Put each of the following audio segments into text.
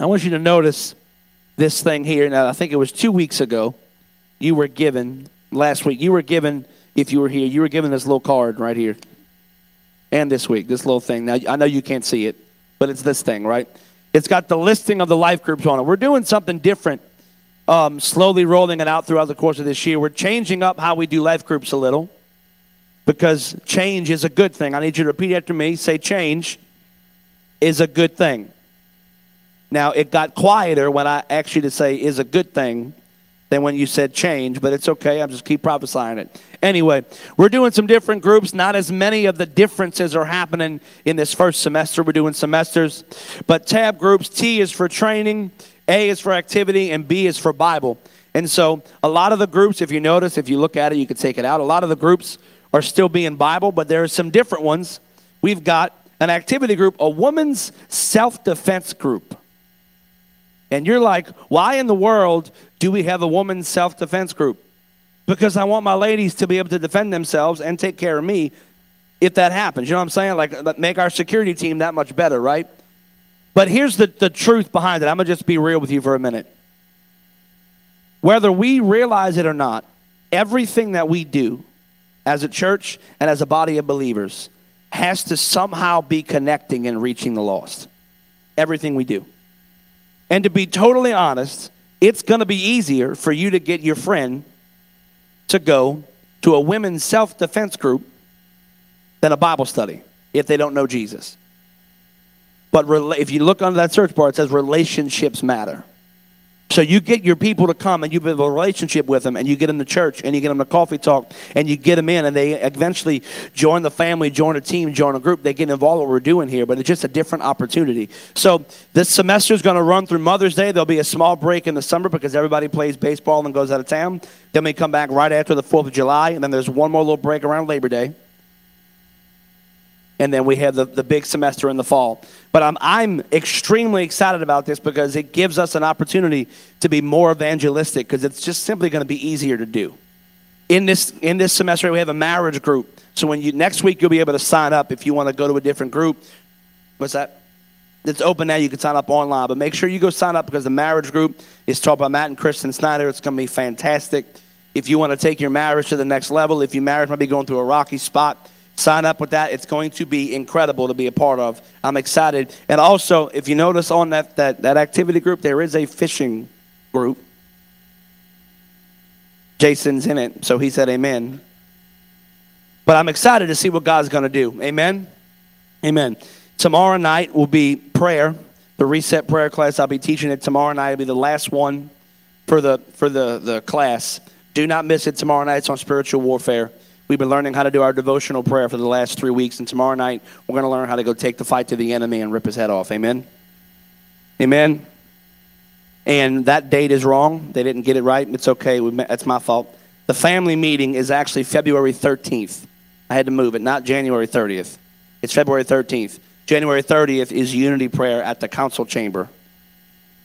I want you to notice this thing here. Now, I think it was two weeks ago, you were given, last week, you were given, if you were here, you were given this little card right here. And this week, this little thing. Now, I know you can't see it, but it's this thing, right? It's got the listing of the life groups on it. We're doing something different, um, slowly rolling it out throughout the course of this year. We're changing up how we do life groups a little because change is a good thing. I need you to repeat after me. Say, change is a good thing. Now, it got quieter when I asked you to say is a good thing than when you said change, but it's okay. I'm just keep prophesying it. Anyway, we're doing some different groups. Not as many of the differences are happening in this first semester. We're doing semesters, but tab groups T is for training, A is for activity, and B is for Bible. And so, a lot of the groups, if you notice, if you look at it, you can take it out. A lot of the groups are still being Bible, but there are some different ones. We've got an activity group, a woman's self defense group. And you're like, why in the world do we have a woman's self defense group? Because I want my ladies to be able to defend themselves and take care of me if that happens. You know what I'm saying? Like, make our security team that much better, right? But here's the, the truth behind it. I'm going to just be real with you for a minute. Whether we realize it or not, everything that we do as a church and as a body of believers has to somehow be connecting and reaching the lost. Everything we do. And to be totally honest, it's going to be easier for you to get your friend to go to a women's self defense group than a Bible study if they don't know Jesus. But if you look under that search bar, it says relationships matter. So you get your people to come and you build a relationship with them and you get them to church and you get them to coffee talk and you get them in and they eventually join the family, join a team, join a group. They get involved in what we're doing here, but it's just a different opportunity. So this semester is going to run through Mother's Day. There'll be a small break in the summer because everybody plays baseball and goes out of town. Then we come back right after the 4th of July and then there's one more little break around Labor Day and then we have the, the big semester in the fall. But I'm, I'm extremely excited about this because it gives us an opportunity to be more evangelistic because it's just simply going to be easier to do. In this, in this semester, we have a marriage group. So when you next week, you'll be able to sign up if you want to go to a different group. What's that? It's open now. You can sign up online, but make sure you go sign up because the marriage group is taught by Matt and Kristen Snyder. It's going to be fantastic. If you want to take your marriage to the next level, if your marriage might be going through a rocky spot, Sign up with that. It's going to be incredible to be a part of. I'm excited. And also, if you notice on that, that, that activity group, there is a fishing group. Jason's in it, so he said amen. But I'm excited to see what God's going to do. Amen? Amen. Tomorrow night will be prayer, the reset prayer class. I'll be teaching it tomorrow night. It'll be the last one for the, for the, the class. Do not miss it tomorrow night. It's on spiritual warfare. We've been learning how to do our devotional prayer for the last three weeks, and tomorrow night we're going to learn how to go take the fight to the enemy and rip his head off. Amen? Amen? And that date is wrong. They didn't get it right. It's okay. That's my fault. The family meeting is actually February 13th. I had to move it, not January 30th. It's February 13th. January 30th is unity prayer at the council chamber.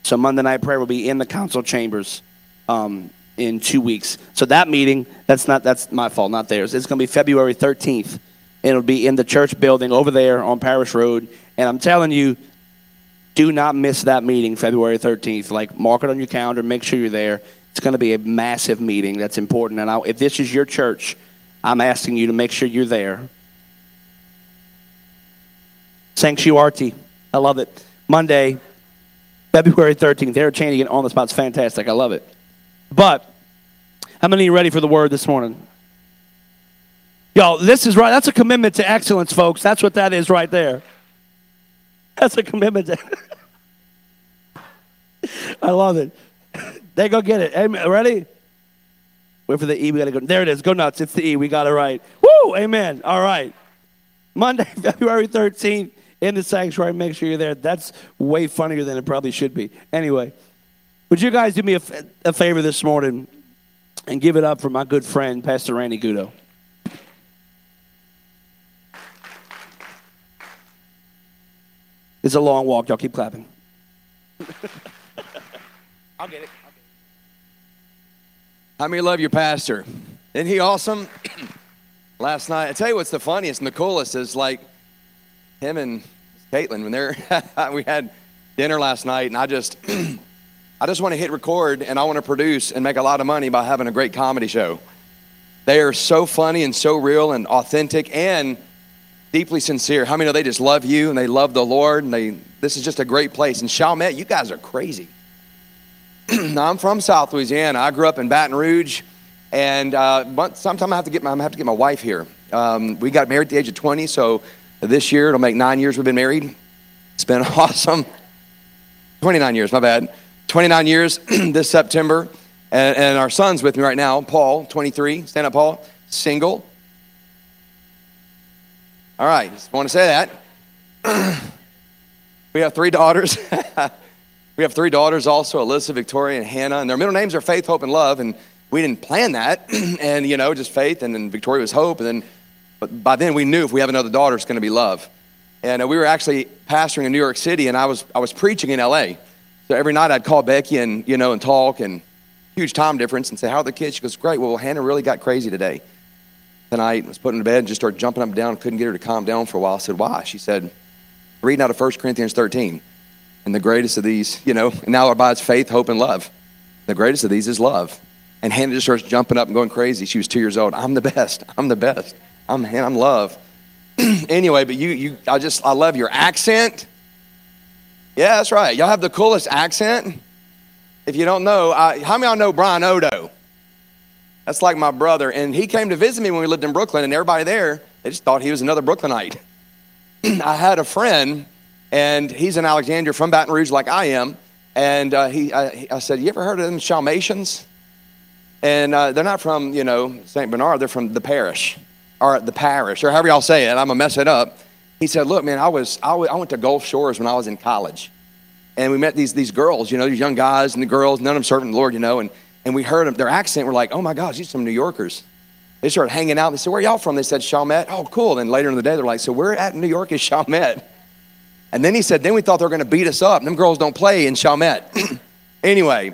So Monday night prayer will be in the council chambers. Um, in two weeks. So that meeting, that's not that's my fault, not theirs. It's going to be February 13th. And it'll be in the church building over there on Paris Road. And I'm telling you, do not miss that meeting, February 13th. Like, mark it on your calendar, make sure you're there. It's going to be a massive meeting that's important. And I, if this is your church, I'm asking you to make sure you're there. Sanctuary. I love it. Monday, February 13th. They're changing it on the spot. It's fantastic. I love it. But how many are ready for the word this morning? Y'all, this is right. That's a commitment to excellence, folks. That's what that is right there. That's a commitment to. I love it. They go get it. Amen. Ready? Wait for the E. We got to go. There it is. Go nuts. It's the E. We got it right. Woo! Amen. All right. Monday, February 13th in the sanctuary. Make sure you're there. That's way funnier than it probably should be. Anyway. Would you guys do me a, a favor this morning and give it up for my good friend, Pastor Randy Gudo? It's a long walk. Y'all keep clapping. I'll get it. How many love your pastor? Isn't he awesome? Last night, I tell you what's the funniest and the coolest is like him and Caitlin when they're we had dinner last night, and I just, I just want to hit record and I want to produce and make a lot of money by having a great comedy show. They are so funny and so real and authentic and deeply sincere. How many know they just love you and they love the Lord and they this is just a great place. And Chalmette, you guys are crazy. now, I'm from South Louisiana. I grew up in Baton Rouge, and uh, sometime I have to get my, I have to get my wife here. Um, we got married at the age of 20, so this year it'll make nine years we've been married. It's been awesome. 29 years, my bad. 29 years this September. And, and our son's with me right now, Paul, 23. Stand up, Paul. Single. All right, just want to say that. we have three daughters. we have three daughters also, Alyssa, Victoria, and Hannah. And their middle names are Faith, Hope, and Love. And we didn't plan that. and, you know, just Faith. And then Victoria was Hope. And then, but by then we knew if we have another daughter, it's going to be Love. And uh, we were actually pastoring in New York City, and I was, I was preaching in LA. So every night I'd call Becky and, you know, and talk, and huge time difference, and say, How are the kids? She goes, Great. Well, Hannah really got crazy today. Tonight, was put in bed and just started jumping up and down, couldn't get her to calm down for a while. I said, Why? She said, Reading out of 1 Corinthians 13. And the greatest of these, you know, and now abides faith, hope, and love. The greatest of these is love. And Hannah just starts jumping up and going crazy. She was two years old. I'm the best. I'm the best. I'm, I'm love. anyway, but you, you, I just, I love your accent. Yeah, that's right. Y'all have the coolest accent. If you don't know, I, how many y'all know Brian Odo? That's like my brother. And he came to visit me when we lived in Brooklyn, and everybody there, they just thought he was another Brooklynite. I had a friend, and he's in Alexandria from Baton Rouge, like I am. And uh, he, I, I, said, You ever heard of them Chalmatians? And uh, they're not from, you know, St. Bernard, they're from the parish or the parish, or however y'all say it. I'm gonna mess it up. He said, "Look, man, I was I went to Gulf Shores when I was in college, and we met these these girls, you know, these young guys and the girls. None of them serving the Lord, you know, and and we heard them, their accent. We're like, oh my gosh, these are some New Yorkers. They started hanging out. They said, where y'all from? They said, Chalmette. Oh, cool. And later in the day, they're like, so we're at New York is Chalmette. And then he said, then we thought they were going to beat us up. Them girls don't play in Chalmette. anyway,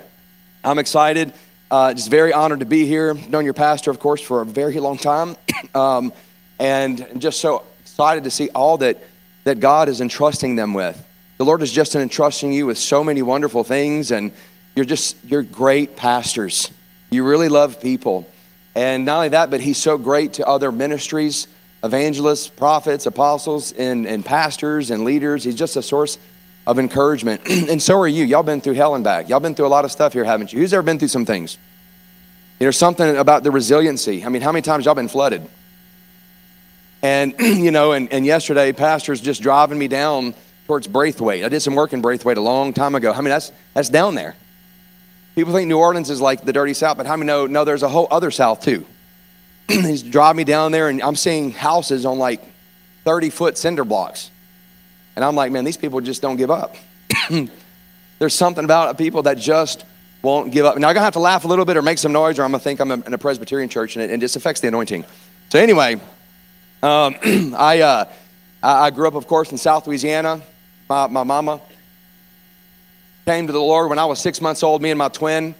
I'm excited. Uh, just very honored to be here. Known your pastor, of course, for a very long time. um, and just so excited to see all that, that God is entrusting them with. The Lord is just entrusting you with so many wonderful things, and you're just, you're great pastors. You really love people. And not only that, but He's so great to other ministries, evangelists, prophets, apostles, and, and pastors and leaders. He's just a source of encouragement. and so are you. Y'all been through hell and back. Y'all been through a lot of stuff here, haven't you? Who's ever been through some things? There's something about the resiliency. I mean, how many times y'all been flooded? And, you know, and, and yesterday, pastor's just driving me down towards Braithwaite. I did some work in Braithwaite a long time ago. I mean, that's, that's down there. People think New Orleans is like the dirty South, but how many know, no, there's a whole other South too. He's driving me down there, and I'm seeing houses on like 30 foot cinder blocks. And I'm like, man, these people just don't give up. there's something about people that just won't give up. Now, I'm going to have to laugh a little bit or make some noise, or I'm going to think I'm in a Presbyterian church, and it, and it just affects the anointing. So, anyway, um, I, uh, I grew up, of course, in South Louisiana. My, my mama came to the Lord when I was six months old, me and my twin.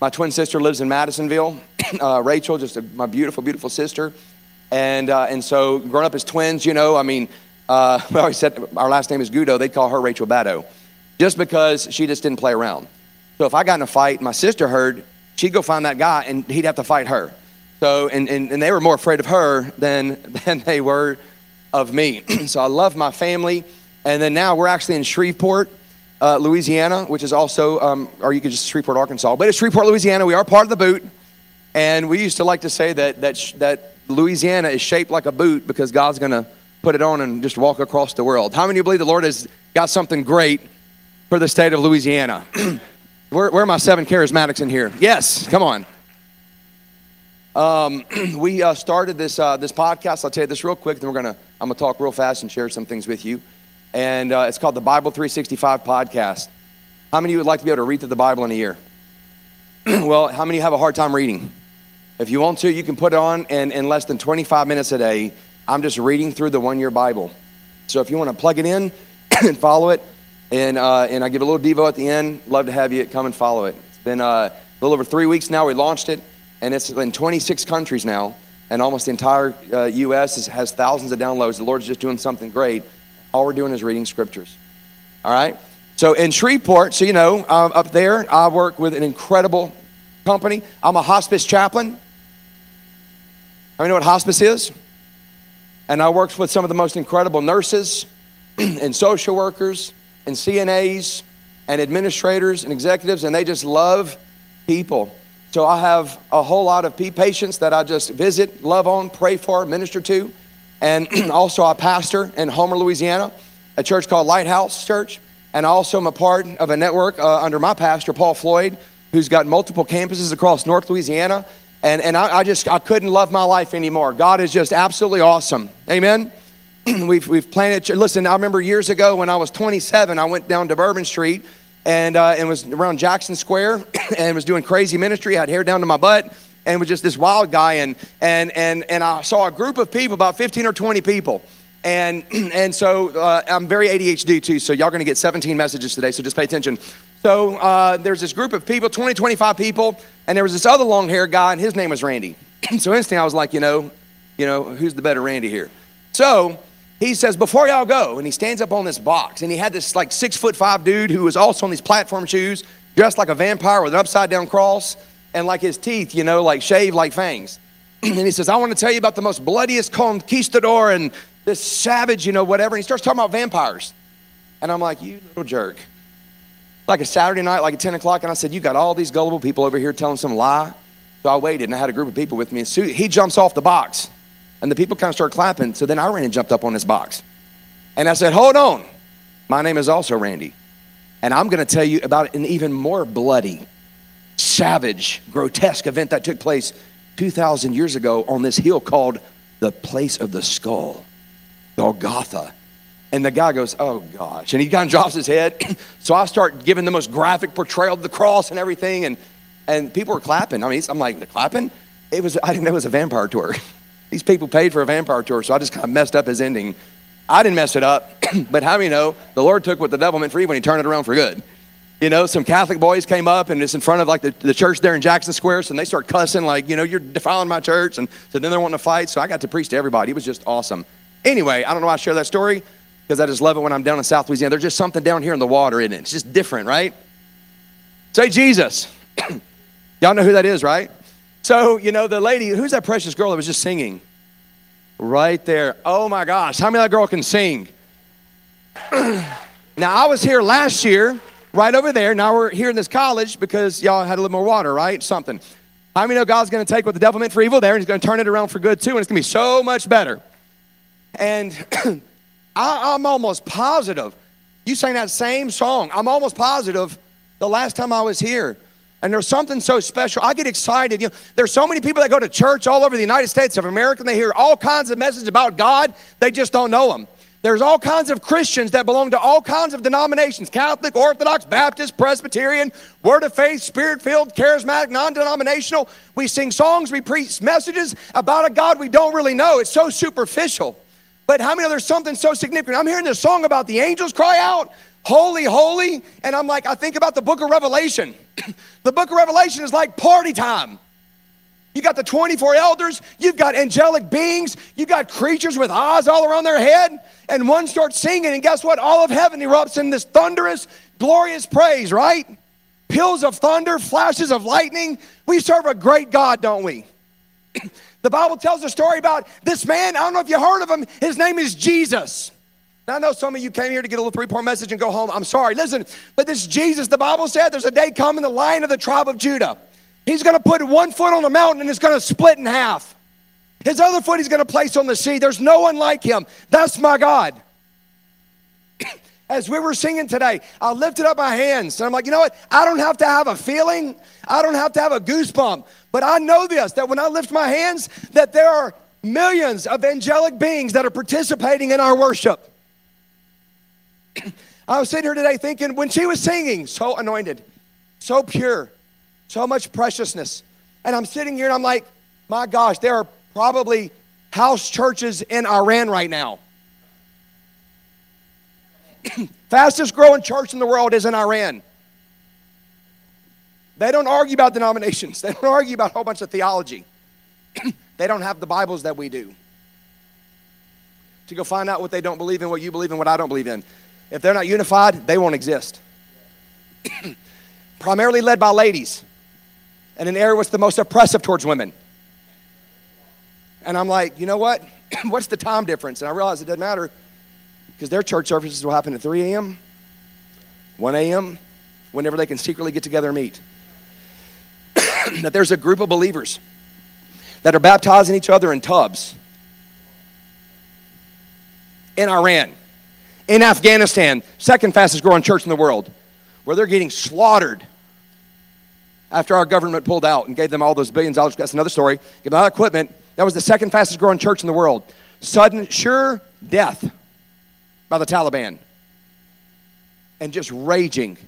My twin sister lives in Madisonville. Uh, Rachel, just a, my beautiful, beautiful sister. And, uh, and so, growing up as twins, you know, I mean, uh, we always said our last name is Gudo. They'd call her Rachel Bado just because she just didn't play around. So if I got in a fight, my sister heard, she'd go find that guy and he'd have to fight her. So, and, and, and they were more afraid of her than, than they were of me. so I love my family. And then now we're actually in Shreveport, uh, Louisiana, which is also, um, or you could just Shreveport, Arkansas. But it's Shreveport, Louisiana. We are part of the boot. And we used to like to say that, that, that Louisiana is shaped like a boot because God's going to put it on and just walk across the world. How many of you believe the Lord has got something great for the state of Louisiana? Where, where, are my seven charismatics in here? Yes, come on. Um, we uh, started this uh, this podcast. I'll tell you this real quick. Then we're gonna I'm gonna talk real fast and share some things with you. And uh, it's called the Bible 365 podcast. How many of you would like to be able to read through the Bible in a year? well, how many have a hard time reading? If you want to, you can put it on, and in less than 25 minutes a day, I'm just reading through the one year Bible. So if you want to plug it in and follow it, and, uh, and I give a little Devo at the end. Love to have you come and follow it. It's been uh, a little over three weeks now. We launched it, and it's in 26 countries now. And almost the entire uh, U.S. Is, has thousands of downloads. The Lord's just doing something great. All we're doing is reading scriptures. All right? So in Shreveport, so you know, uh, up there, I work with an incredible company. I'm a hospice chaplain. I know what hospice is? And I worked with some of the most incredible nurses and social workers and CNAs and administrators and executives, and they just love people. So I have a whole lot of patients that I just visit, love on, pray for, minister to. And also, I pastor in Homer, Louisiana, a church called Lighthouse Church. And also, I'm a part of a network uh, under my pastor, Paul Floyd, who's got multiple campuses across North Louisiana. And, and I, I just I couldn't love my life anymore. God is just absolutely awesome. Amen. we've, we've planted. Listen, I remember years ago when I was 27, I went down to Bourbon Street and, uh, and was around Jackson Square and was doing crazy ministry. I had hair down to my butt and was just this wild guy. And, and, and, and I saw a group of people, about 15 or 20 people. And, and so uh, I'm very ADHD too, so y'all gonna get 17 messages today, so just pay attention. So uh, there's this group of people, 20, 25 people, and there was this other long haired guy, and his name was Randy. so instantly I was like, you know, you know, who's the better Randy here? So he says, before y'all go, and he stands up on this box, and he had this like six foot five dude who was also on these platform shoes, dressed like a vampire with an upside down cross, and like his teeth, you know, like shaved like fangs. and he says, I want to tell you about the most bloodiest conquistador and this savage, you know, whatever. And he starts talking about vampires. And I'm like, you little jerk. Like a Saturday night, like at 10 o'clock, and I said, You got all these gullible people over here telling some lie. So I waited, and I had a group of people with me. And so he jumps off the box. And the people kind of start clapping. So then I ran and jumped up on this box. And I said, Hold on. My name is also Randy. And I'm going to tell you about an even more bloody, savage, grotesque event that took place 2,000 years ago on this hill called the Place of the Skull, Golgotha. And the guy goes, Oh gosh. And he kind of drops his head. so I start giving the most graphic portrayal of the cross and everything. And, and people were clapping. I mean, I'm like, The clapping? It was, I didn't know it was a vampire tour. These people paid for a vampire tour, so I just kind of messed up his ending. I didn't mess it up, but how many know the Lord took what the devil meant for evil and he turned it around for good? You know, some Catholic boys came up and it's in front of like the, the church there in Jackson Square, so they start cussing like, you know, you're defiling my church. And so then they're wanting to fight. So I got to preach to everybody. It was just awesome. Anyway, I don't know why I share that story because I just love it when I'm down in South Louisiana. There's just something down here in the water, isn't it? It's just different, right? Say Jesus. Y'all know who that is, right? So, you know, the lady, who's that precious girl that was just singing? Right there. Oh my gosh, how many that girl can sing? now, I was here last year, right over there. Now we're here in this college because y'all had a little more water, right? Something. How many know God's going to take what the devil meant for evil there and he's going to turn it around for good too, and it's going to be so much better. And I, I'm almost positive. You sang that same song. I'm almost positive the last time I was here and there's something so special. I get excited. You know, there's so many people that go to church all over the United States of America and they hear all kinds of messages about God. They just don't know them. There's all kinds of Christians that belong to all kinds of denominations Catholic, Orthodox, Baptist, Presbyterian, Word of Faith, Spirit filled, charismatic, non denominational. We sing songs, we preach messages about a God we don't really know. It's so superficial. But how many know there's something so significant? I'm hearing this song about the angels cry out, Holy, holy. And I'm like, I think about the book of Revelation. the book of Revelation is like party time. You got the 24 elders, you've got angelic beings, you've got creatures with eyes all around their head, and one starts singing, and guess what? All of heaven erupts in this thunderous, glorious praise, right? Peals of thunder, flashes of lightning. We serve a great God, don't we? the Bible tells a story about this man. I don't know if you heard of him. His name is Jesus. Now, I know some of you came here to get a little three point message and go home. I'm sorry. Listen, but this Jesus, the Bible said there's a day coming, the lion of the tribe of Judah. He's going to put one foot on the mountain and it's going to split in half. His other foot he's going to place on the sea. There's no one like him. That's my God. As we were singing today, I lifted up my hands and I'm like, you know what? I don't have to have a feeling. I don't have to have a goosebump. But I know this that when I lift my hands, that there are millions of angelic beings that are participating in our worship. I was sitting here today thinking when she was singing, so anointed, so pure, so much preciousness. And I'm sitting here and I'm like, my gosh, there are probably house churches in Iran right now. Fastest growing church in the world is in Iran. They don't argue about denominations, they don't argue about a whole bunch of theology. they don't have the Bibles that we do. To go find out what they don't believe in, what you believe in, what I don't believe in. If they're not unified, they won't exist. primarily led by ladies, and an area was the most oppressive towards women. And I'm like, you know what? What's the time difference? And I realized it doesn't matter because their church services will happen at 3 a.m., 1 a.m., whenever they can secretly get together and meet. that there's a group of believers that are baptizing each other in tubs in Iran, in Afghanistan, second fastest growing church in the world, where they're getting slaughtered after our government pulled out and gave them all those billions of dollars. That's another story. Give them all equipment. That was the second fastest growing church in the world. Sudden, sure death by the Taliban. And just raging.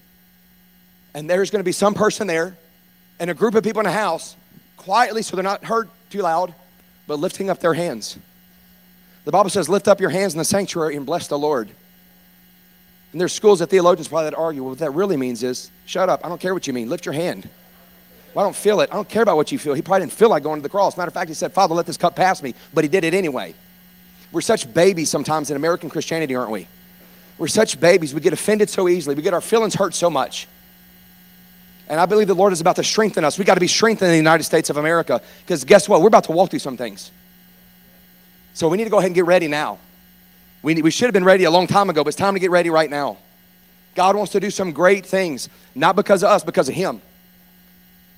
And there's going to be some person there and a group of people in a house, quietly so they're not heard too loud, but lifting up their hands. The Bible says, Lift up your hands in the sanctuary and bless the Lord. And there's schools of theologians probably that argue, well, what that really means is, shut up, I don't care what you mean, lift your hand. Well, I don't feel it. I don't care about what you feel. He probably didn't feel like going to the cross. Matter of fact, he said, Father, let this cup pass me, but he did it anyway. We're such babies sometimes in American Christianity, aren't we? We're such babies. We get offended so easily. We get our feelings hurt so much. And I believe the Lord is about to strengthen us. We got to be strengthened in the United States of America because guess what? We're about to walk through some things. So we need to go ahead and get ready now. We, we should have been ready a long time ago, but it's time to get ready right now. God wants to do some great things, not because of us, because of Him.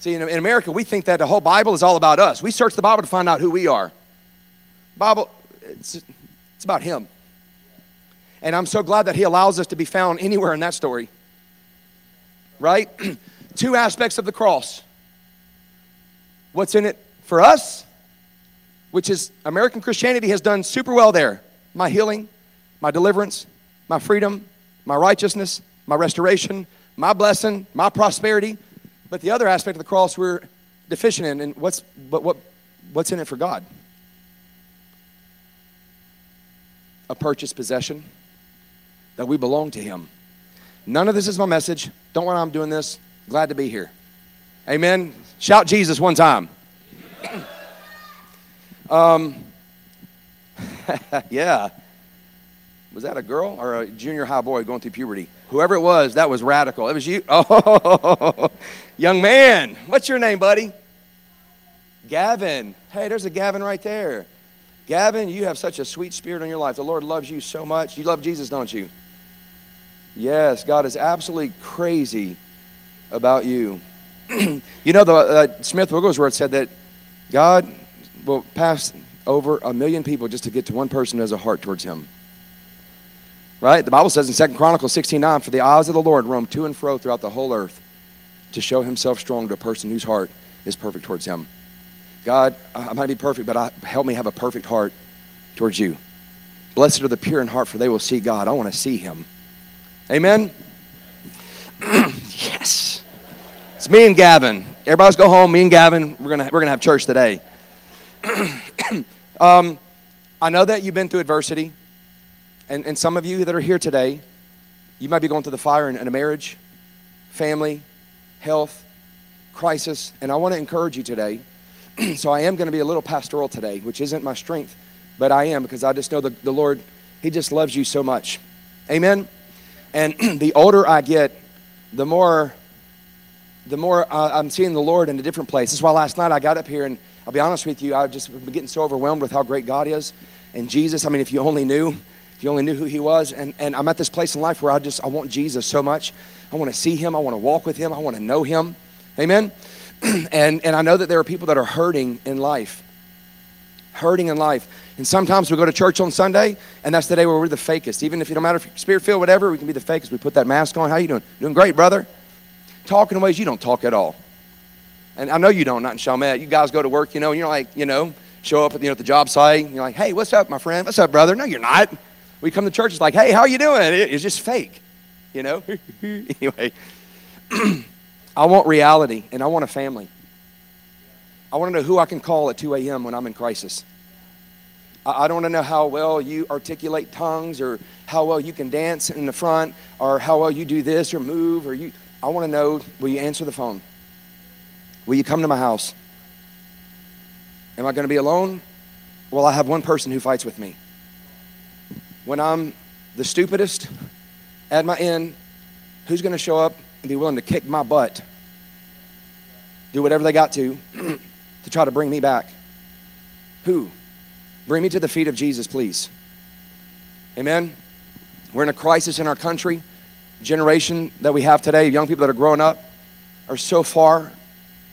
See, in, in America, we think that the whole Bible is all about us. We search the Bible to find out who we are. Bible, it's, it's about Him. And I'm so glad that He allows us to be found anywhere in that story. Right? Two aspects of the cross. What's in it for us, which is American Christianity has done super well there. My healing, my deliverance, my freedom, my righteousness, my restoration, my blessing, my prosperity. But the other aspect of the cross we're deficient in, and what's but what what's in it for God? A purchased possession that we belong to Him. None of this is my message. Don't worry, I'm doing this. Glad to be here. Amen. Shout Jesus one time. um, yeah. Was that a girl or a junior high boy going through puberty? Whoever it was, that was radical. It was you. Oh, young man. What's your name, buddy? Gavin. Hey, there's a Gavin right there. Gavin, you have such a sweet spirit in your life. The Lord loves you so much. You love Jesus, don't you? Yes, God is absolutely crazy about you. you know, the uh, Smith Wigglesworth said that God will pass over a million people just to get to one person who has a heart towards Him. Right? The Bible says in Second Chronicles 16 9, For the eyes of the Lord roam to and fro throughout the whole earth to show Himself strong to a person whose heart is perfect towards Him. God, I might be perfect, but I, help me have a perfect heart towards you. Blessed are the pure in heart, for they will see God. I want to see Him. Amen? yes. It's me and Gavin. Everybody's go home. Me and Gavin, we're going we're gonna have church today. um, I know that you've been through adversity. And, and some of you that are here today, you might be going through the fire in, in a marriage, family, health, crisis. And I want to encourage you today. so I am going to be a little pastoral today, which isn't my strength, but I am because I just know the, the Lord, He just loves you so much. Amen. And the older I get, the more the more uh, I'm seeing the Lord in a different place. That's why last night I got up here and I'll be honest with you, I've just been getting so overwhelmed with how great God is. And Jesus, I mean, if you only knew, if you only knew who he was. And, and I'm at this place in life where I just, I want Jesus so much. I want to see him. I want to walk with him. I want to know him. Amen. and, and I know that there are people that are hurting in life. Hurting in life. And sometimes we go to church on Sunday, and that's the day where we're the fakest. Even if you don't matter if you're spirit filled, whatever, we can be the fakest. We put that mask on. How you doing? Doing great, brother. Talking in ways you don't talk at all. And I know you don't, not in Chalmette. You guys go to work, you know, and you're like, you know, show up at, you know, at the job site. You're like, hey, what's up, my friend? What's up, brother? No, you're not. We come to church, it's like, hey, how you doing? It's just fake, you know? anyway, I want reality, and I want a family. I want to know who I can call at 2 a.m. when I'm in crisis. I don't want to know how well you articulate tongues or how well you can dance in the front or how well you do this or move or you. I want to know will you answer the phone? Will you come to my house? Am I going to be alone? Well, I have one person who fights with me? When I'm the stupidest at my end, who's going to show up and be willing to kick my butt, do whatever they got to to try to bring me back? Who? Bring me to the feet of Jesus, please. Amen. We're in a crisis in our country. Generation that we have today, young people that are growing up, are so far,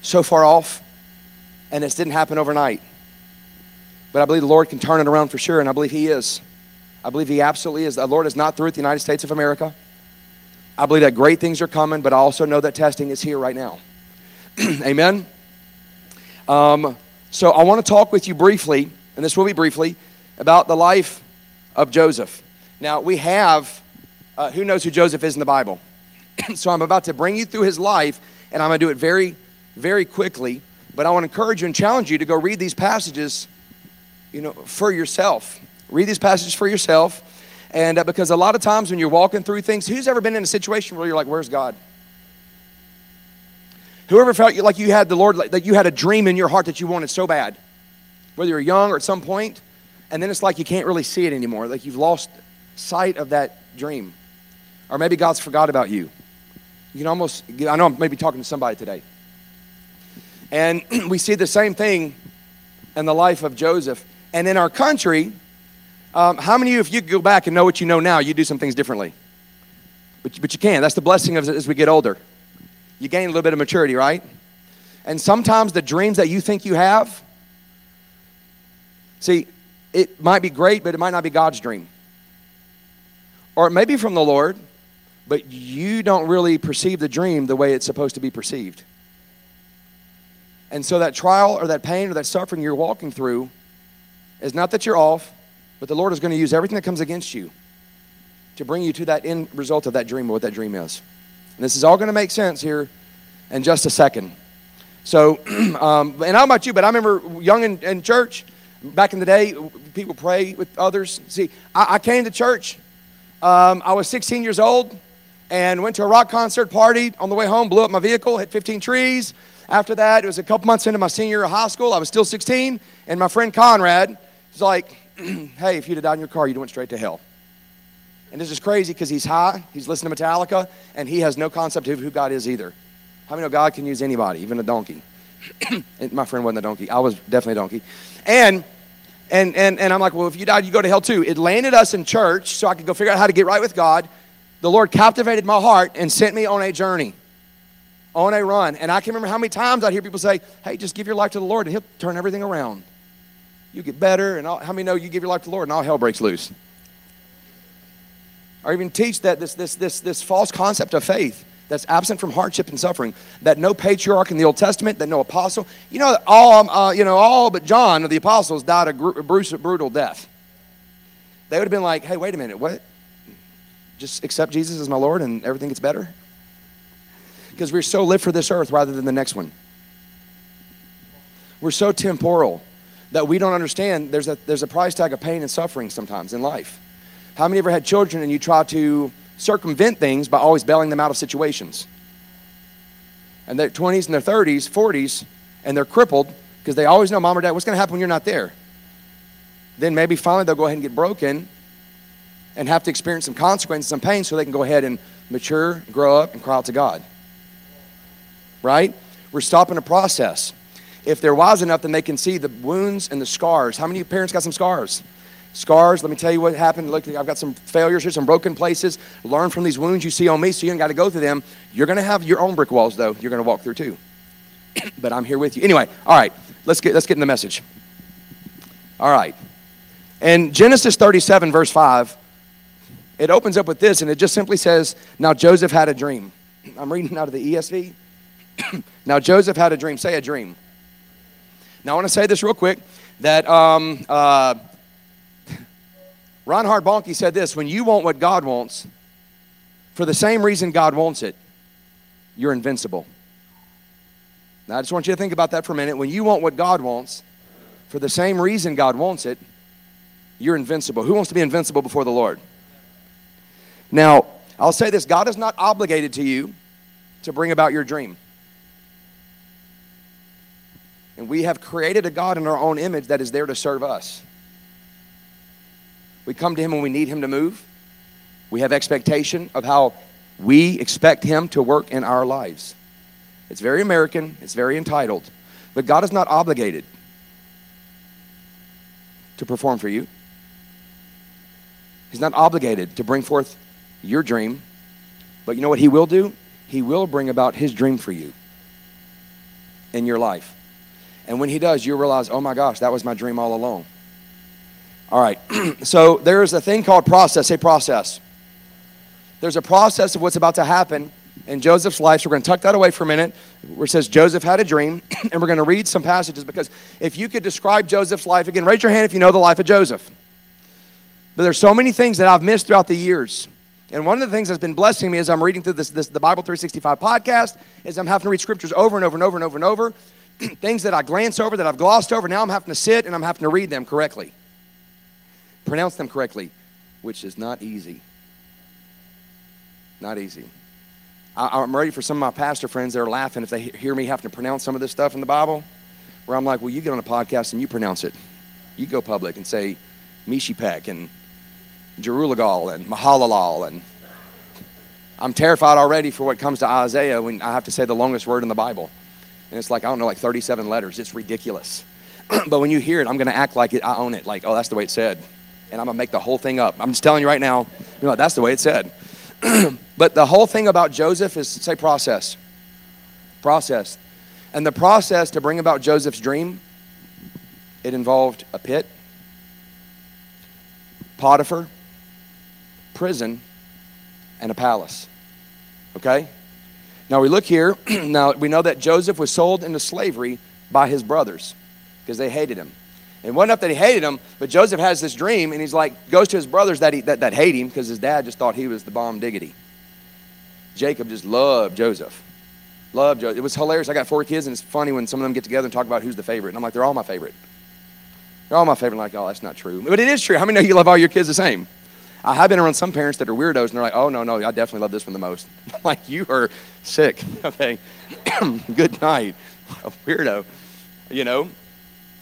so far off, and this didn't happen overnight. But I believe the Lord can turn it around for sure, and I believe He is. I believe He absolutely is. The Lord is not through with the United States of America. I believe that great things are coming, but I also know that testing is here right now. Amen. Um, so I want to talk with you briefly, and this will be briefly, about the life of Joseph. Now, we have, uh, who knows who Joseph is in the Bible? so I'm about to bring you through his life, and I'm going to do it very, very quickly. But I want to encourage you and challenge you to go read these passages, you know, for yourself. Read these passages for yourself. And uh, because a lot of times when you're walking through things, who's ever been in a situation where you're like, where's God? Whoever felt like you had the Lord, like, that you had a dream in your heart that you wanted so bad, whether you're young or at some point, and then it's like you can't really see it anymore. Like you've lost sight of that dream. Or maybe God's forgot about you. You can almost, I know I'm maybe talking to somebody today. And we see the same thing in the life of Joseph. And in our country, um, how many of you, if you go back and know what you know now, you do some things differently? But, but you can. That's the blessing of as we get older you gain a little bit of maturity, right? And sometimes the dreams that you think you have, see, it might be great, but it might not be God's dream. Or it may be from the Lord, but you don't really perceive the dream the way it's supposed to be perceived. And so that trial or that pain or that suffering you're walking through is not that you're off, but the Lord is going to use everything that comes against you to bring you to that end result of that dream or what that dream is. And this is all going to make sense here in just a second. So, um, and don't about you, but I remember young in, in, church, back in the day, people pray with others. See, I, I came to church. Um, I was 16 years old and went to a rock concert party on the way home, blew up my vehicle, hit 15 trees. After that, it was a couple months into my senior year of high school. I was still 16, and my friend Conrad was like, hey, if you'd have died in your car, you'd went straight to hell. And this is crazy because he's high, he's listening to Metallica, and he has no concept of who God is either. How many know God can use anybody, even a donkey? my friend wasn't a donkey. I was definitely a donkey. And and and and I'm like, well, if you died, you go to hell too. It landed us in church so I could go figure out how to get right with God. The Lord captivated my heart and sent me on a journey, on a run. And I can remember how many times I'd hear people say, hey, just give your life to the Lord and He'll turn everything around. You get better. And all, how many know you give your life to the Lord and all hell breaks loose? or even teach that this, this, this, this false concept of faith that's absent from hardship and suffering, that no patriarch in the Old Testament, that no apostle, you know, all, uh, you know, all but John of the apostles died a, gr- a brutal death. They would have been like, hey, wait a minute, what? Just accept Jesus as my Lord and everything gets better? Because we're so live for this earth rather than the next one. We're so temporal that we don't understand there's a, there's a price tag of pain and suffering sometimes in life. How many ever had children and you try to circumvent things by always bailing them out of situations? And their 20s and their 30s, 40s, and they're crippled because they always know, mom or dad, what's going to happen when you're not there? Then maybe finally they'll go ahead and get broken and have to experience some consequences, some pain, so they can go ahead and mature, grow up, and cry out to God. Right? We're stopping a process. If they're wise enough, then they can see the wounds and the scars. How many parents got some scars? Scars, let me tell you what happened. Look, I've got some failures here, some broken places. Learn from these wounds you see on me so you ain't got to go through them. You're going to have your own brick walls, though, you're going to walk through too. but I'm here with you. Anyway, all right, let's get, let's get in the message. All right. In Genesis 37, verse 5, it opens up with this, and it just simply says, Now Joseph had a dream. I'm reading out of the ESV. now Joseph had a dream. Say a dream. Now I want to say this real quick that um, uh, Bonnke said this when you want what God wants, for the same reason God wants it, you're invincible. Now, I just want you to think about that for a minute. When you want what God wants, for the same reason God wants it, you're invincible. Who wants to be invincible before the Lord? Now, I'll say this God is not obligated to you to bring about your dream. And we have created a God in our own image that is there to serve us. We come to Him when we need Him to move. We have expectation of how We expect Him to work in our lives. It's very American, it's very entitled. But God is not obligated to perform for you. He's not obligated to bring forth your dream. But you know what He will do? He will bring about His dream for you in your life. And when He does, you'll realize, oh my gosh, that was my dream all along. All right, so there's a thing called process. Say process. There's a process of what's about to happen in Joseph's life. So we're going to tuck that away for a minute, where it says Joseph had a dream, and we're going to read some passages because if you could describe Joseph's life again, raise your hand if you know the life of Joseph. But there's so many things that I've missed throughout the years. And one of the things that's been blessing me as I'm reading through this, this the Bible 365 podcast is I'm having to read scriptures over and over and over and over and over. things that I glance over, that I've glossed over, now I'm having to sit and I'm having to read them correctly. Pronounce them correctly, which is not easy. Not easy. I, am ready for some of my pastor friends that are laughing if they hear me having to pronounce some of this stuff in the Bible, where I'm like, well, you get on a podcast and you pronounce it. You go public and say Mishipek and Jerulagal and Mahalalal. And I'm terrified already for what comes to Isaiah when I have to say the longest word in the Bible. And it's like, I don't know, like 37 letters. It's ridiculous. but when you hear it, I'm going to act like it, I own it. Like, oh, that's the way it said. And I'm going to make the whole thing up. I'm just telling you right now, you know, that's the way it said. but the whole thing about Joseph is say process. Process. And the process to bring about Joseph's dream, it involved a pit, Potiphar, prison, and a palace. Okay? Now we look here. now we know that Joseph was sold into slavery by his brothers because they hated him. And wasn't enough that he hated him, but Joseph has this dream, and he's like, goes to his brothers that, he, that, that hate him because his dad just thought he was the bomb diggity. Jacob just loved Joseph. Loved Joseph. It was hilarious. I got four kids, and it's funny when some of them get together and talk about who's the favorite. And I'm like, they're all my favorite. They're all my favorite. I'm like, oh, that's not true. But it is true. How many know you love all your kids the ssome? I have been around some parents that are weirdos, and they're like, oh, no, no, I definitely love this one the most. Like, you are sick. Okay. Good night. A weirdo. You know?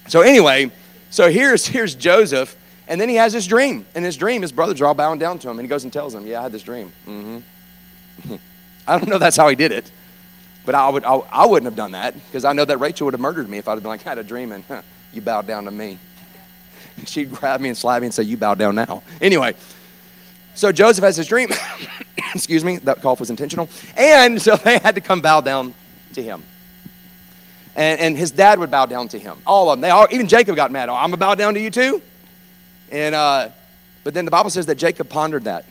So, anyway, so here's, here's Joseph, and then he has this dream. And his dream, his brothers are all bowing down to him, and he goes and tells them, Yeah, I had this dream. Mm-hmm. I don't know that's how he did it, but I, would, I, I wouldn't have done that because I know that Rachel would have murdered me if I'd have been like, I had a dream, and huh, you bowed down to me. She'd grab me and slap me and say, You bow down now. Anyway, so Joseph has his dream. Excuse me, that cough was intentional. And so they had to come bow down to him. And, and his dad would bow down to him. All of them. They all, even Jacob got mad. Oh, I'm going bow down to you too? And, uh, but then the Bible says that Jacob pondered that.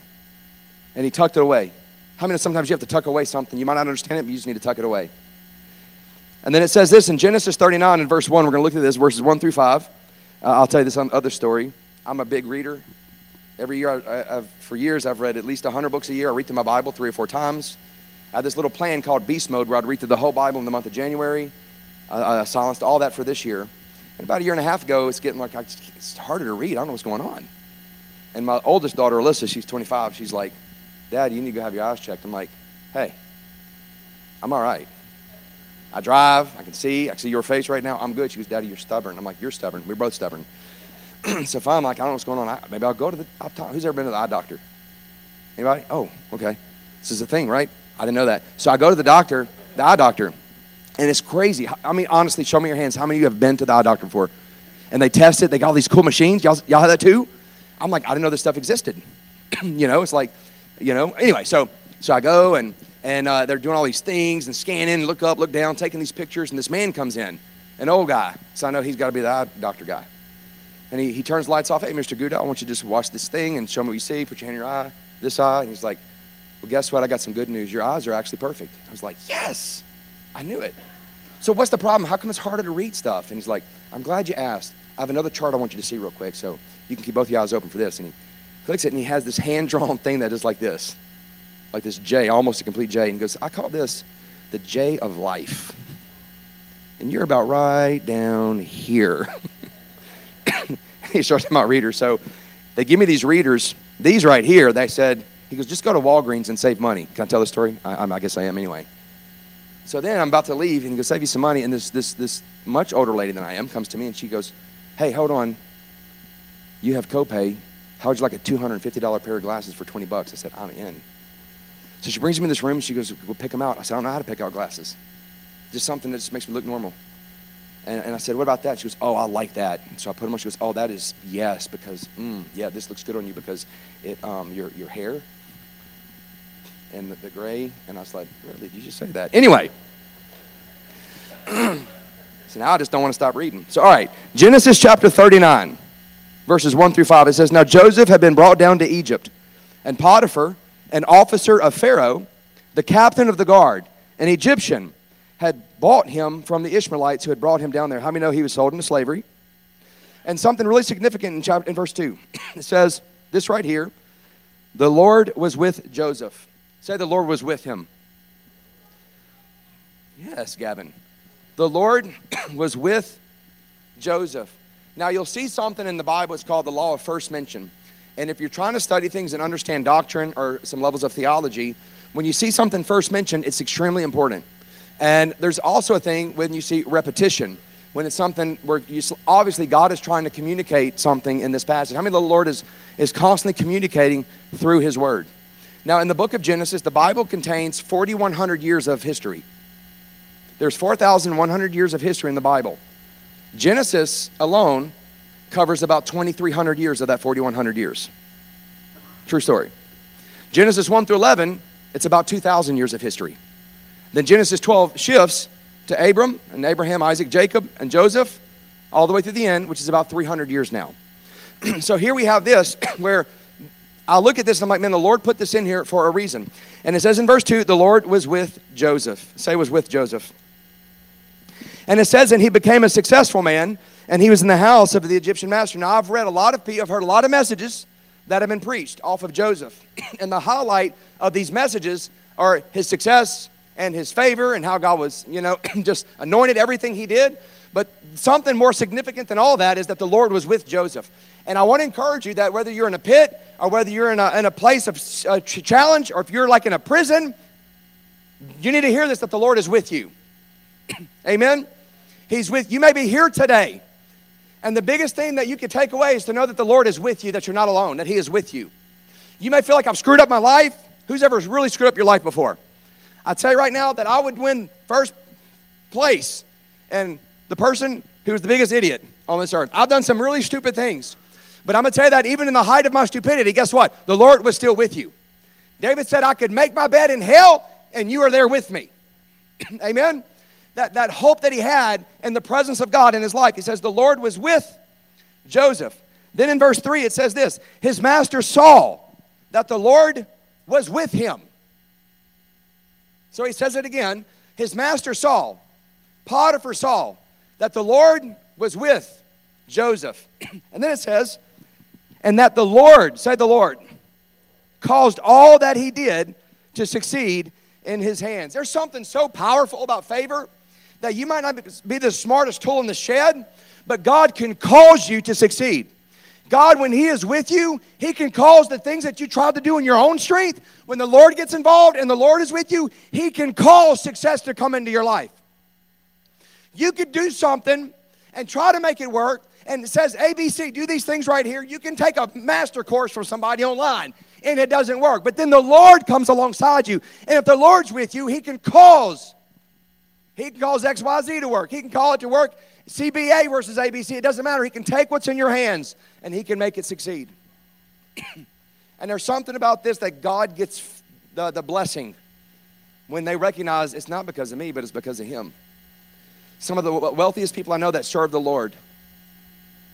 And he tucked it away. How many sometimes you have to tuck away something? You might not understand it, but you just need to tuck it away. And then it says this in Genesis 39 and verse 1. We're going to look at this, verses 1 through 5. Uh, I'll tell you this other story. I'm a big reader. Every year, I, I've, for years, I've read at least 100 books a year. I read through my Bible three or four times. I had this little plan called Beast Mode where I'd read through the whole Bible in the month of January. I, I silenced all that for this year. And about a year and a half ago, it's getting like it's harder to read. I don't know what's going on. And my oldest daughter, Alyssa, she's 25. She's like, Dad, you need to go have your eyes checked. I'm like, Hey, I'm all right. I drive. I can see. I can see your face right now. I'm good. She goes, Daddy, you're stubborn. I'm like, You're stubborn. We're both stubborn. so if I'm like, I don't know what's going on, maybe I'll go to the. I'll talk. Who's ever been to the eye doctor? Anybody? Oh, okay. This is a thing, right? I didn't know that. So I go to the doctor, the eye doctor, and it's crazy. I mean, honestly, show me your hands. How many of you have been to the eye doctor before? And they test it. They got all these cool machines. Y'all, y'all have that too? I'm like, I didn't know this stuff existed. you know, it's like, you know. Anyway, so so I go and and uh, they're doing all these things and scanning, look up, look down, taking these pictures, and this man comes in, an old guy. So I know he's got to be the eye doctor guy. And he, he turns the lights off. Hey, Mr. Gouda, I want you to just watch this thing and show me what you see. Put your hand in your eye, this eye. And he's like, Well, guess what? I got some good news. Your eyes are actually perfect. I was like, Yes, I knew it. So what's the problem? How come it's harder to read stuff? And he's like, I'm glad you asked. I have another chart I want you to see real quick, so you can keep both your eyes open for this. And he clicks it, and he has this hand-drawn thing that is like this, like this J, almost a complete J. And goes, I call this the J of life. And you're about right down here. he starts talking about readers. So they give me these readers. These right here, they said, he goes, just go to Walgreens and save money. Can I tell the story? I, I guess I am anyway. So then I'm about to leave and he goes, save you some money. And this, this, this much older lady than I am comes to me and she goes, hey, hold on. You have copay. How would you like a $250 pair of glasses for 20 bucks? I said, I'm in. So she brings me in this room. and She goes, We'll pick them out. I said, I don't know how to pick out glasses. Just something that just makes me look normal. And, and I said, What about that? She goes, Oh, I like that. And so I put them on. She goes, Oh, that is yes, because, mm, yeah, this looks good on you because it, um, your, your hair and the, the gray. And I was like, Really? Did you just say that? Anyway. so now I just don't want to stop reading. So, all right, Genesis chapter 39, verses 1 through 5. It says, Now Joseph had been brought down to Egypt, and Potiphar, an officer of Pharaoh, the captain of the guard, an Egyptian, had bought him from the Ishmaelites who had brought him down there. How many know he was sold into slavery? And something really significant in, chapter, in verse 2. It says, this right here, the Lord was with Joseph. Say, the Lord was with him. Yes, Gavin. The Lord was with Joseph. Now, you'll see something in the Bible, it's called the law of first mention. And if you're trying to study things and understand doctrine or some levels of theology, when you see something first mentioned, it's extremely important. And there's also a thing when you see repetition, when it's something where you obviously God is trying to communicate something in this passage. How many the Lord is is constantly communicating through His Word? Now, in the book of Genesis, the Bible contains 4,100 years of history. There's 4,100 years of history in the Bible. Genesis alone covers about 2,300 years of that 4,100 years. True story. Genesis 1 through 11, it's about 2,000 years of history. Then Genesis 12 shifts to Abram and Abraham, Isaac, Jacob, and Joseph, all the way through the end, which is about 300 years now. so here we have this where I look at this and I'm like, man, the Lord put this in here for a reason. And it says in verse 2, the Lord was with Joseph. Say, was with Joseph. And it says, and he became a successful man, and he was in the house of the Egyptian master. Now, I've read a lot of, I've heard a lot of messages that have been preached off of Joseph. and the highlight of these messages are his success and his favor and how God was, you know, just anointed everything he did. But something more significant than all that is that the Lord was with Joseph. And I want to encourage you that whether you're in a pit or whether you're in a, in a place of challenge or if you're like in a prison, you need to hear this that the Lord is with you. Amen? He's with you. may be here today. And the biggest thing that you can take away is to know that the Lord is with you, that you're not alone, that He is with you. You may feel like I've screwed up my life. Who's ever really screwed up your life before? I tell you right now that I would win first place and the person who's the biggest idiot on this earth. I've done some really stupid things. But I'm going to tell you that even in the height of my stupidity, guess what? The Lord was still with you. David said, I could make my bed in hell and you are there with me. Amen? That, that hope that he had in the presence of God in his life. He says, The Lord was with Joseph. Then in verse 3, it says this His master saw that the Lord was with him. So he says it again. His master saw, Potiphar saw, that the Lord was with Joseph. And then it says, and that the Lord, say the Lord, caused all that he did to succeed in his hands. There's something so powerful about favor that you might not be the smartest tool in the shed, but God can cause you to succeed. God, when He is with you, He can cause the things that you tried to do in your own strength. When the Lord gets involved and the Lord is with you, He can cause success to come into your life. You could do something and try to make it work, and it says ABC, do these things right here. You can take a master course from somebody online and it doesn't work. But then the Lord comes alongside you. And if the Lord's with you, He can cause, He can cause XYZ to work. He can call it to work CBA versus ABC. It doesn't matter. He can take what's in your hands and He can make it succeed. and there's something about this that God gets the, the blessing when they recognize it's not because of me, but it's because of Him. Some of the wealthiest people I know that serve the Lord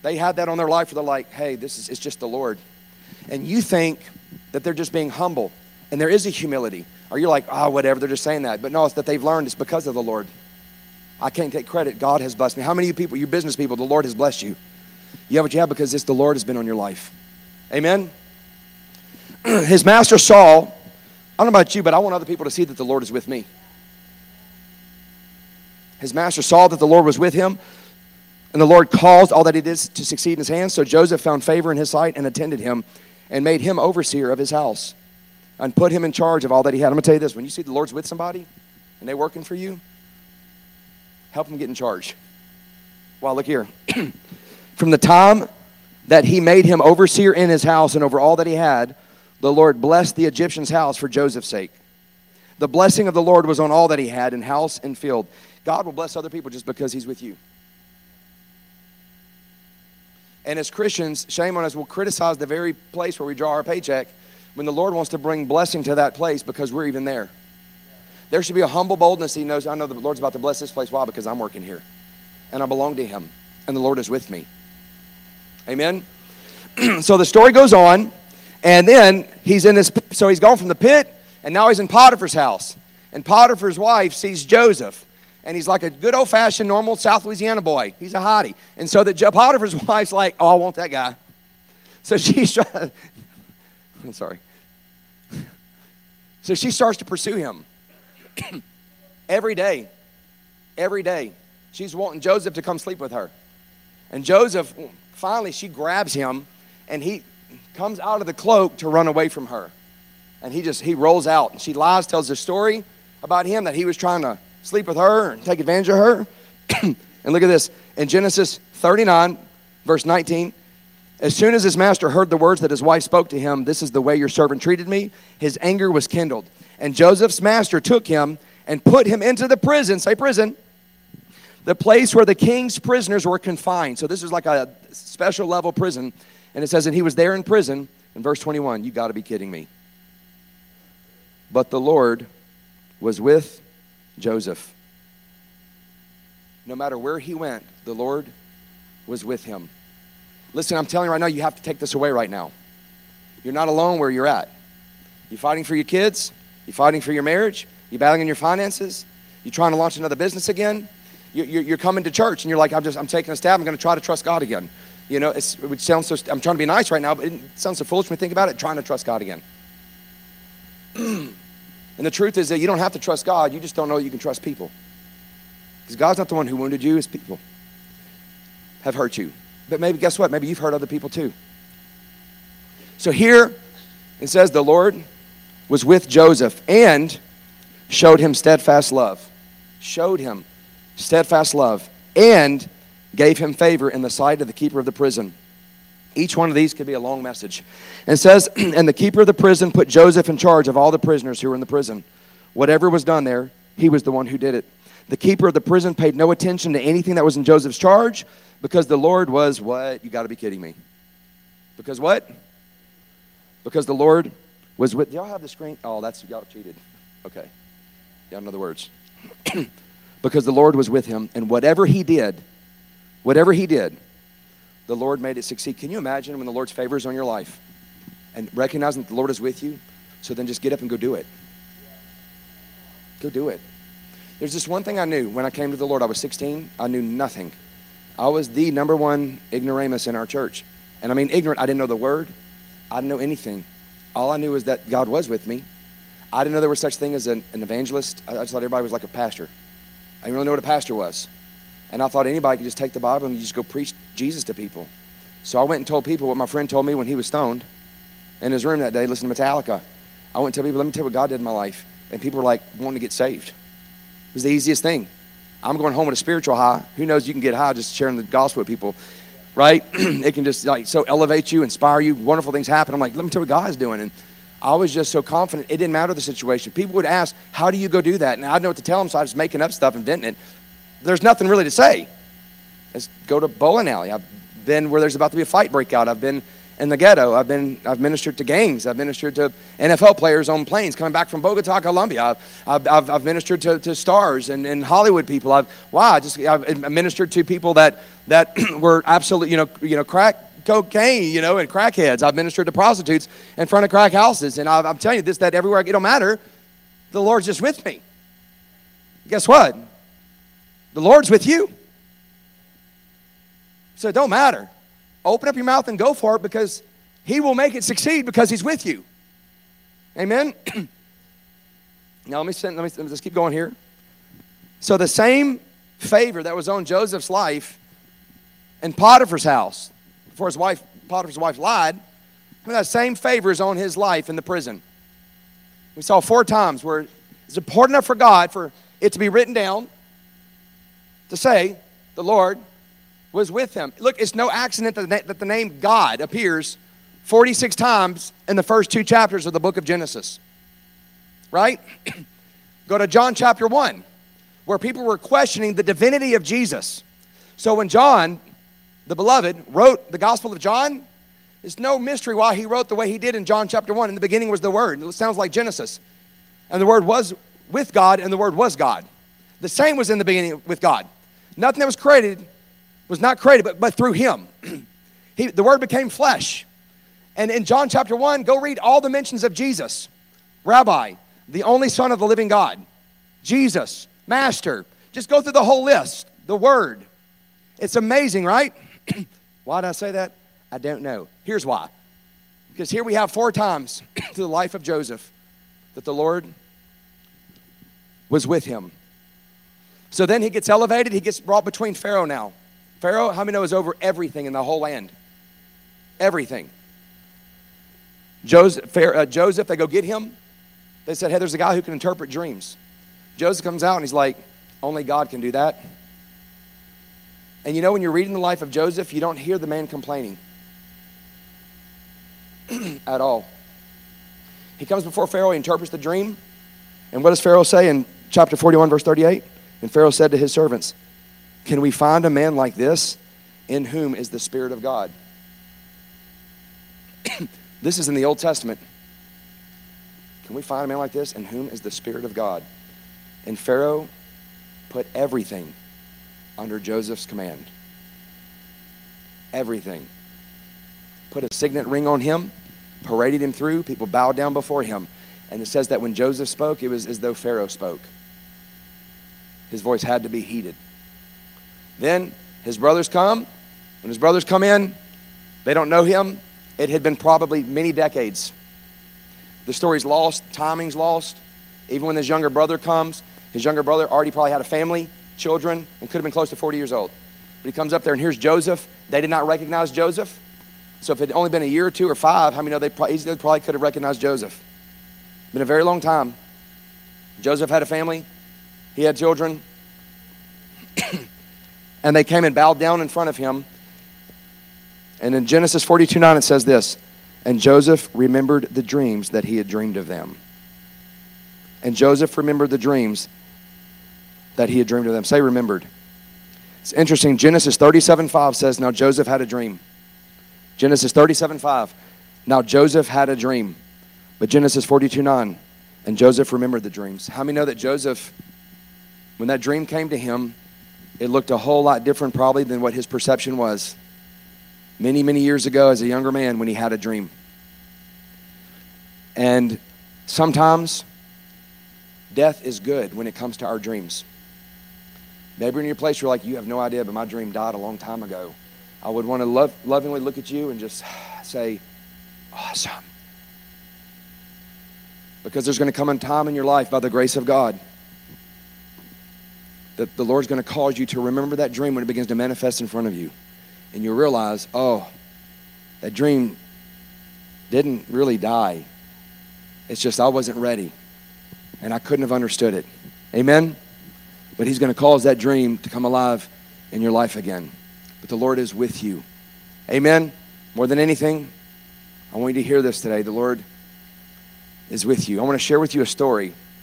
they have that on their life where they're like, hey, this is it's just the Lord. And you think that they're just being humble. And there is a humility. Or you're like, oh, whatever, they're just saying that. But no, it's that they've learned it's because of the Lord. I can't take credit. God has blessed me. How many people, you business people, the Lord has blessed you? You have what you have because it's the Lord has been on your life. Amen? His master Saul, I don't know about you, but I want other people to see that the Lord is with me. His master saw that the Lord was with him. And the Lord caused all that he did to succeed in his hands. So Joseph found favor in his sight and attended him and made him overseer of his house and put him in charge of all that he had. I'm going to tell you this when you see the Lord's with somebody and they're working for you, help them get in charge. Well, look here. From the time that he made him overseer in his house and over all that he had, the Lord blessed the Egyptian's house for Joseph's sake. The blessing of the Lord was on all that he had in house and field. God will bless other people just because he's with you. And as Christians, shame on us, we'll criticize the very place where we draw our paycheck when the Lord wants to bring blessing to that place because we're even there. There should be a humble boldness. He knows, I know the Lord's about to bless this place. Why? Because I'm working here and I belong to Him and the Lord is with me. Amen? so the story goes on, and then he's in this, so he's gone from the pit, and now he's in Potiphar's house. And Potiphar's wife sees Joseph, and he's like a good old fashioned, normal South Louisiana boy. He's a hottie. And so that Potiphar's wife's like, oh, I want that guy. So she's trying, I'm sorry. So she starts to pursue him every day. Every day. She's wanting Joseph to come sleep with her. And Joseph, finally, she grabs him and he comes out of the cloak to run away from her. And he just, he rolls out. And she lies, tells a story about him that he was trying to sleep with her and take advantage of her. and look at this. In Genesis 39, verse 19, as soon as his master heard the words that his wife spoke to him, This is the way your servant treated me, his anger was kindled. And Joseph's master took him and put him into the prison, say prison, the place where the king's prisoners were confined. So this is like a special level prison. And it says, and he was there in prison. In verse 21, you got to be kidding me. But the Lord was with Joseph. No matter where he went, the Lord was with him. Listen, I'm telling you right now, you have to take this away right now. You're not alone where you're at. You're fighting for your kids? you're fighting for your marriage? you're battling in your finances? you're trying to launch another business again? You're coming to church and you're like, I'm just, I'm taking a stab. I'm going to try to trust God again. You know, it would sound so, I'm trying to be nice right now, but it sounds so foolish when you think about it, trying to trust God again. and the truth is that you don't have to trust God. You just don't know you can trust people. Because God's not the one who wounded you, His people have hurt you. But maybe, guess what? Maybe you've hurt other people too. So here it says the Lord was with Joseph and showed him steadfast love. Showed him steadfast love, and gave him favor in the sight of the keeper of the prison. Each one of these could be a long message. And says, And the keeper of the prison put Joseph in charge of all the prisoners who were in the prison. Whatever was done there, he was the one who did it. The keeper of the prison paid no attention to anything that was in Joseph's charge because the Lord was what? You got to be kidding me. Because what? Because the Lord was with. Y'all have the screen? Oh, that's y'all cheated. Okay. Y'all know the words. because the Lord was with him. And whatever he did, whatever he did, the Lord made it succeed. Can you imagine when the Lord's favor is on your life and recognizing that the Lord is with you? So then just get up and go do it. Go do it. There's this one thing I knew when I came to the Lord. I was 16. I knew nothing. I was the number one ignoramus in our church. And I mean ignorant. I didn't know the word. I didn't know anything. All I knew was that God was with me. I didn't know there was such thing as an, an evangelist. I just thought everybody was like a pastor. I didn't really know what a pastor was. And I thought anybody could just take the Bible and just go preach Jesus to people. So I went and told people what my friend told me when he was stoned in his room that day, listening to Metallica. I went and told people, let me tell you what God did in my life. And people were like wanting to get saved. It was the easiest thing. I'm going home with a spiritual high. Who knows you can get high just sharing the gospel with people, right? it can just like so elevate you, inspire you, wonderful things happen. I'm like, let me tell you what God's doing. And I was just so confident. It didn't matter the situation. People would ask, How do you go do that? And I didn't know what to tell them, so I was making up stuff, inventing it. There's nothing really to say. Let's go to bowling alley. I've been where there's about to be a fight break out. I've been in the ghetto. I've been I've ministered to gangs. I've ministered to NFL players on planes coming back from Bogota, Colombia. I've, I've, I've ministered to, to stars and, and Hollywood people. I've wow, I just I've ministered to people that that were absolutely you know you know crack cocaine, you know, and crackheads. I've ministered to prostitutes in front of crack houses. And I'm telling you this, that everywhere I it don't matter. The Lord's just with me. Guess what? The Lord's with you. So it don't matter. Open up your mouth and go for it because He will make it succeed because He's with you. Amen? now let me, send, let me let me just keep going here. So the same favor that was on Joseph's life in Potiphar's house, his wife, Potiphar's wife lied, that same favor is on his life in the prison. We saw four times where it's important enough for God for it to be written down to say the Lord was with him. Look, it's no accident that the name God appears 46 times in the first two chapters of the book of Genesis. Right? Go to John chapter 1, where people were questioning the divinity of Jesus. So when John, the beloved, wrote the Gospel of John, it's no mystery why he wrote the way he did in John chapter 1. In the beginning was the Word. It sounds like Genesis. And the Word was with God, and the Word was God. The same was in the beginning with God. Nothing that was created was not created, but, but through Him. he, the Word became flesh. And in John chapter 1, go read all the mentions of Jesus, Rabbi, the only Son of the living God, Jesus, Master. Just go through the whole list, the Word. It's amazing, right? why did I say that? I don't know. Here's why. Because here we have four times through the life of Joseph that the Lord was with him. So then he gets elevated, he gets brought between Pharaoh now. Pharaoh, how many know, is over everything in the whole land? Everything. Joseph, uh, Joseph, they go get him. They said, hey, there's a guy who can interpret dreams. Joseph comes out and he's like, only God can do that. And you know, when you're reading the life of Joseph, you don't hear the man complaining at all. He comes before Pharaoh, he interprets the dream. And what does Pharaoh say in chapter 41, verse 38? And Pharaoh said to his servants, Can we find a man like this in whom is the Spirit of God? this is in the Old Testament. Can we find a man like this in whom is the Spirit of God? And Pharaoh put everything under Joseph's command. Everything. Put a signet ring on him, paraded him through, people bowed down before him. And it says that when Joseph spoke, it was as though Pharaoh spoke. His voice had to be heeded. Then his brothers come. When his brothers come in, they don't know him. It had been probably many decades. The story's lost, timing's lost. Even when his younger brother comes, his younger brother already probably had a family, children, and could have been close to 40 years old. But he comes up there and here's Joseph. They did not recognize Joseph. So if it had only been a year or two or five, how many know they probably, they probably could have recognized Joseph? Been a very long time. Joseph had a family. He had children. and they came and bowed down in front of him. And in Genesis 42 9, it says this And Joseph remembered the dreams that he had dreamed of them. And Joseph remembered the dreams that he had dreamed of them. Say, remembered. It's interesting. Genesis 37 5 says, Now Joseph had a dream. Genesis 37 5. Now Joseph had a dream. But Genesis 42 9. And Joseph remembered the dreams. How many know that Joseph, when that dream came to him, it looked a whole lot different probably than what his perception was many, many years ago as a younger man when he had a dream. And sometimes death is good when it comes to our dreams. Maybe in your place, you're like, you have no idea, but my dream died a long time ago. I would want to love, lovingly look at you and just say, awesome. Because there's going to come a time in your life by the grace of God that the Lord's going to cause you to remember that dream when it begins to manifest in front of you. And you'll realize, oh, that dream didn't really die. It's just I wasn't ready and I couldn't have understood it. Amen? But He's going to cause that dream to come alive in your life again. But the Lord is with you. Amen? More than anything, I want you to hear this today. The Lord is with you. I want to share with you a story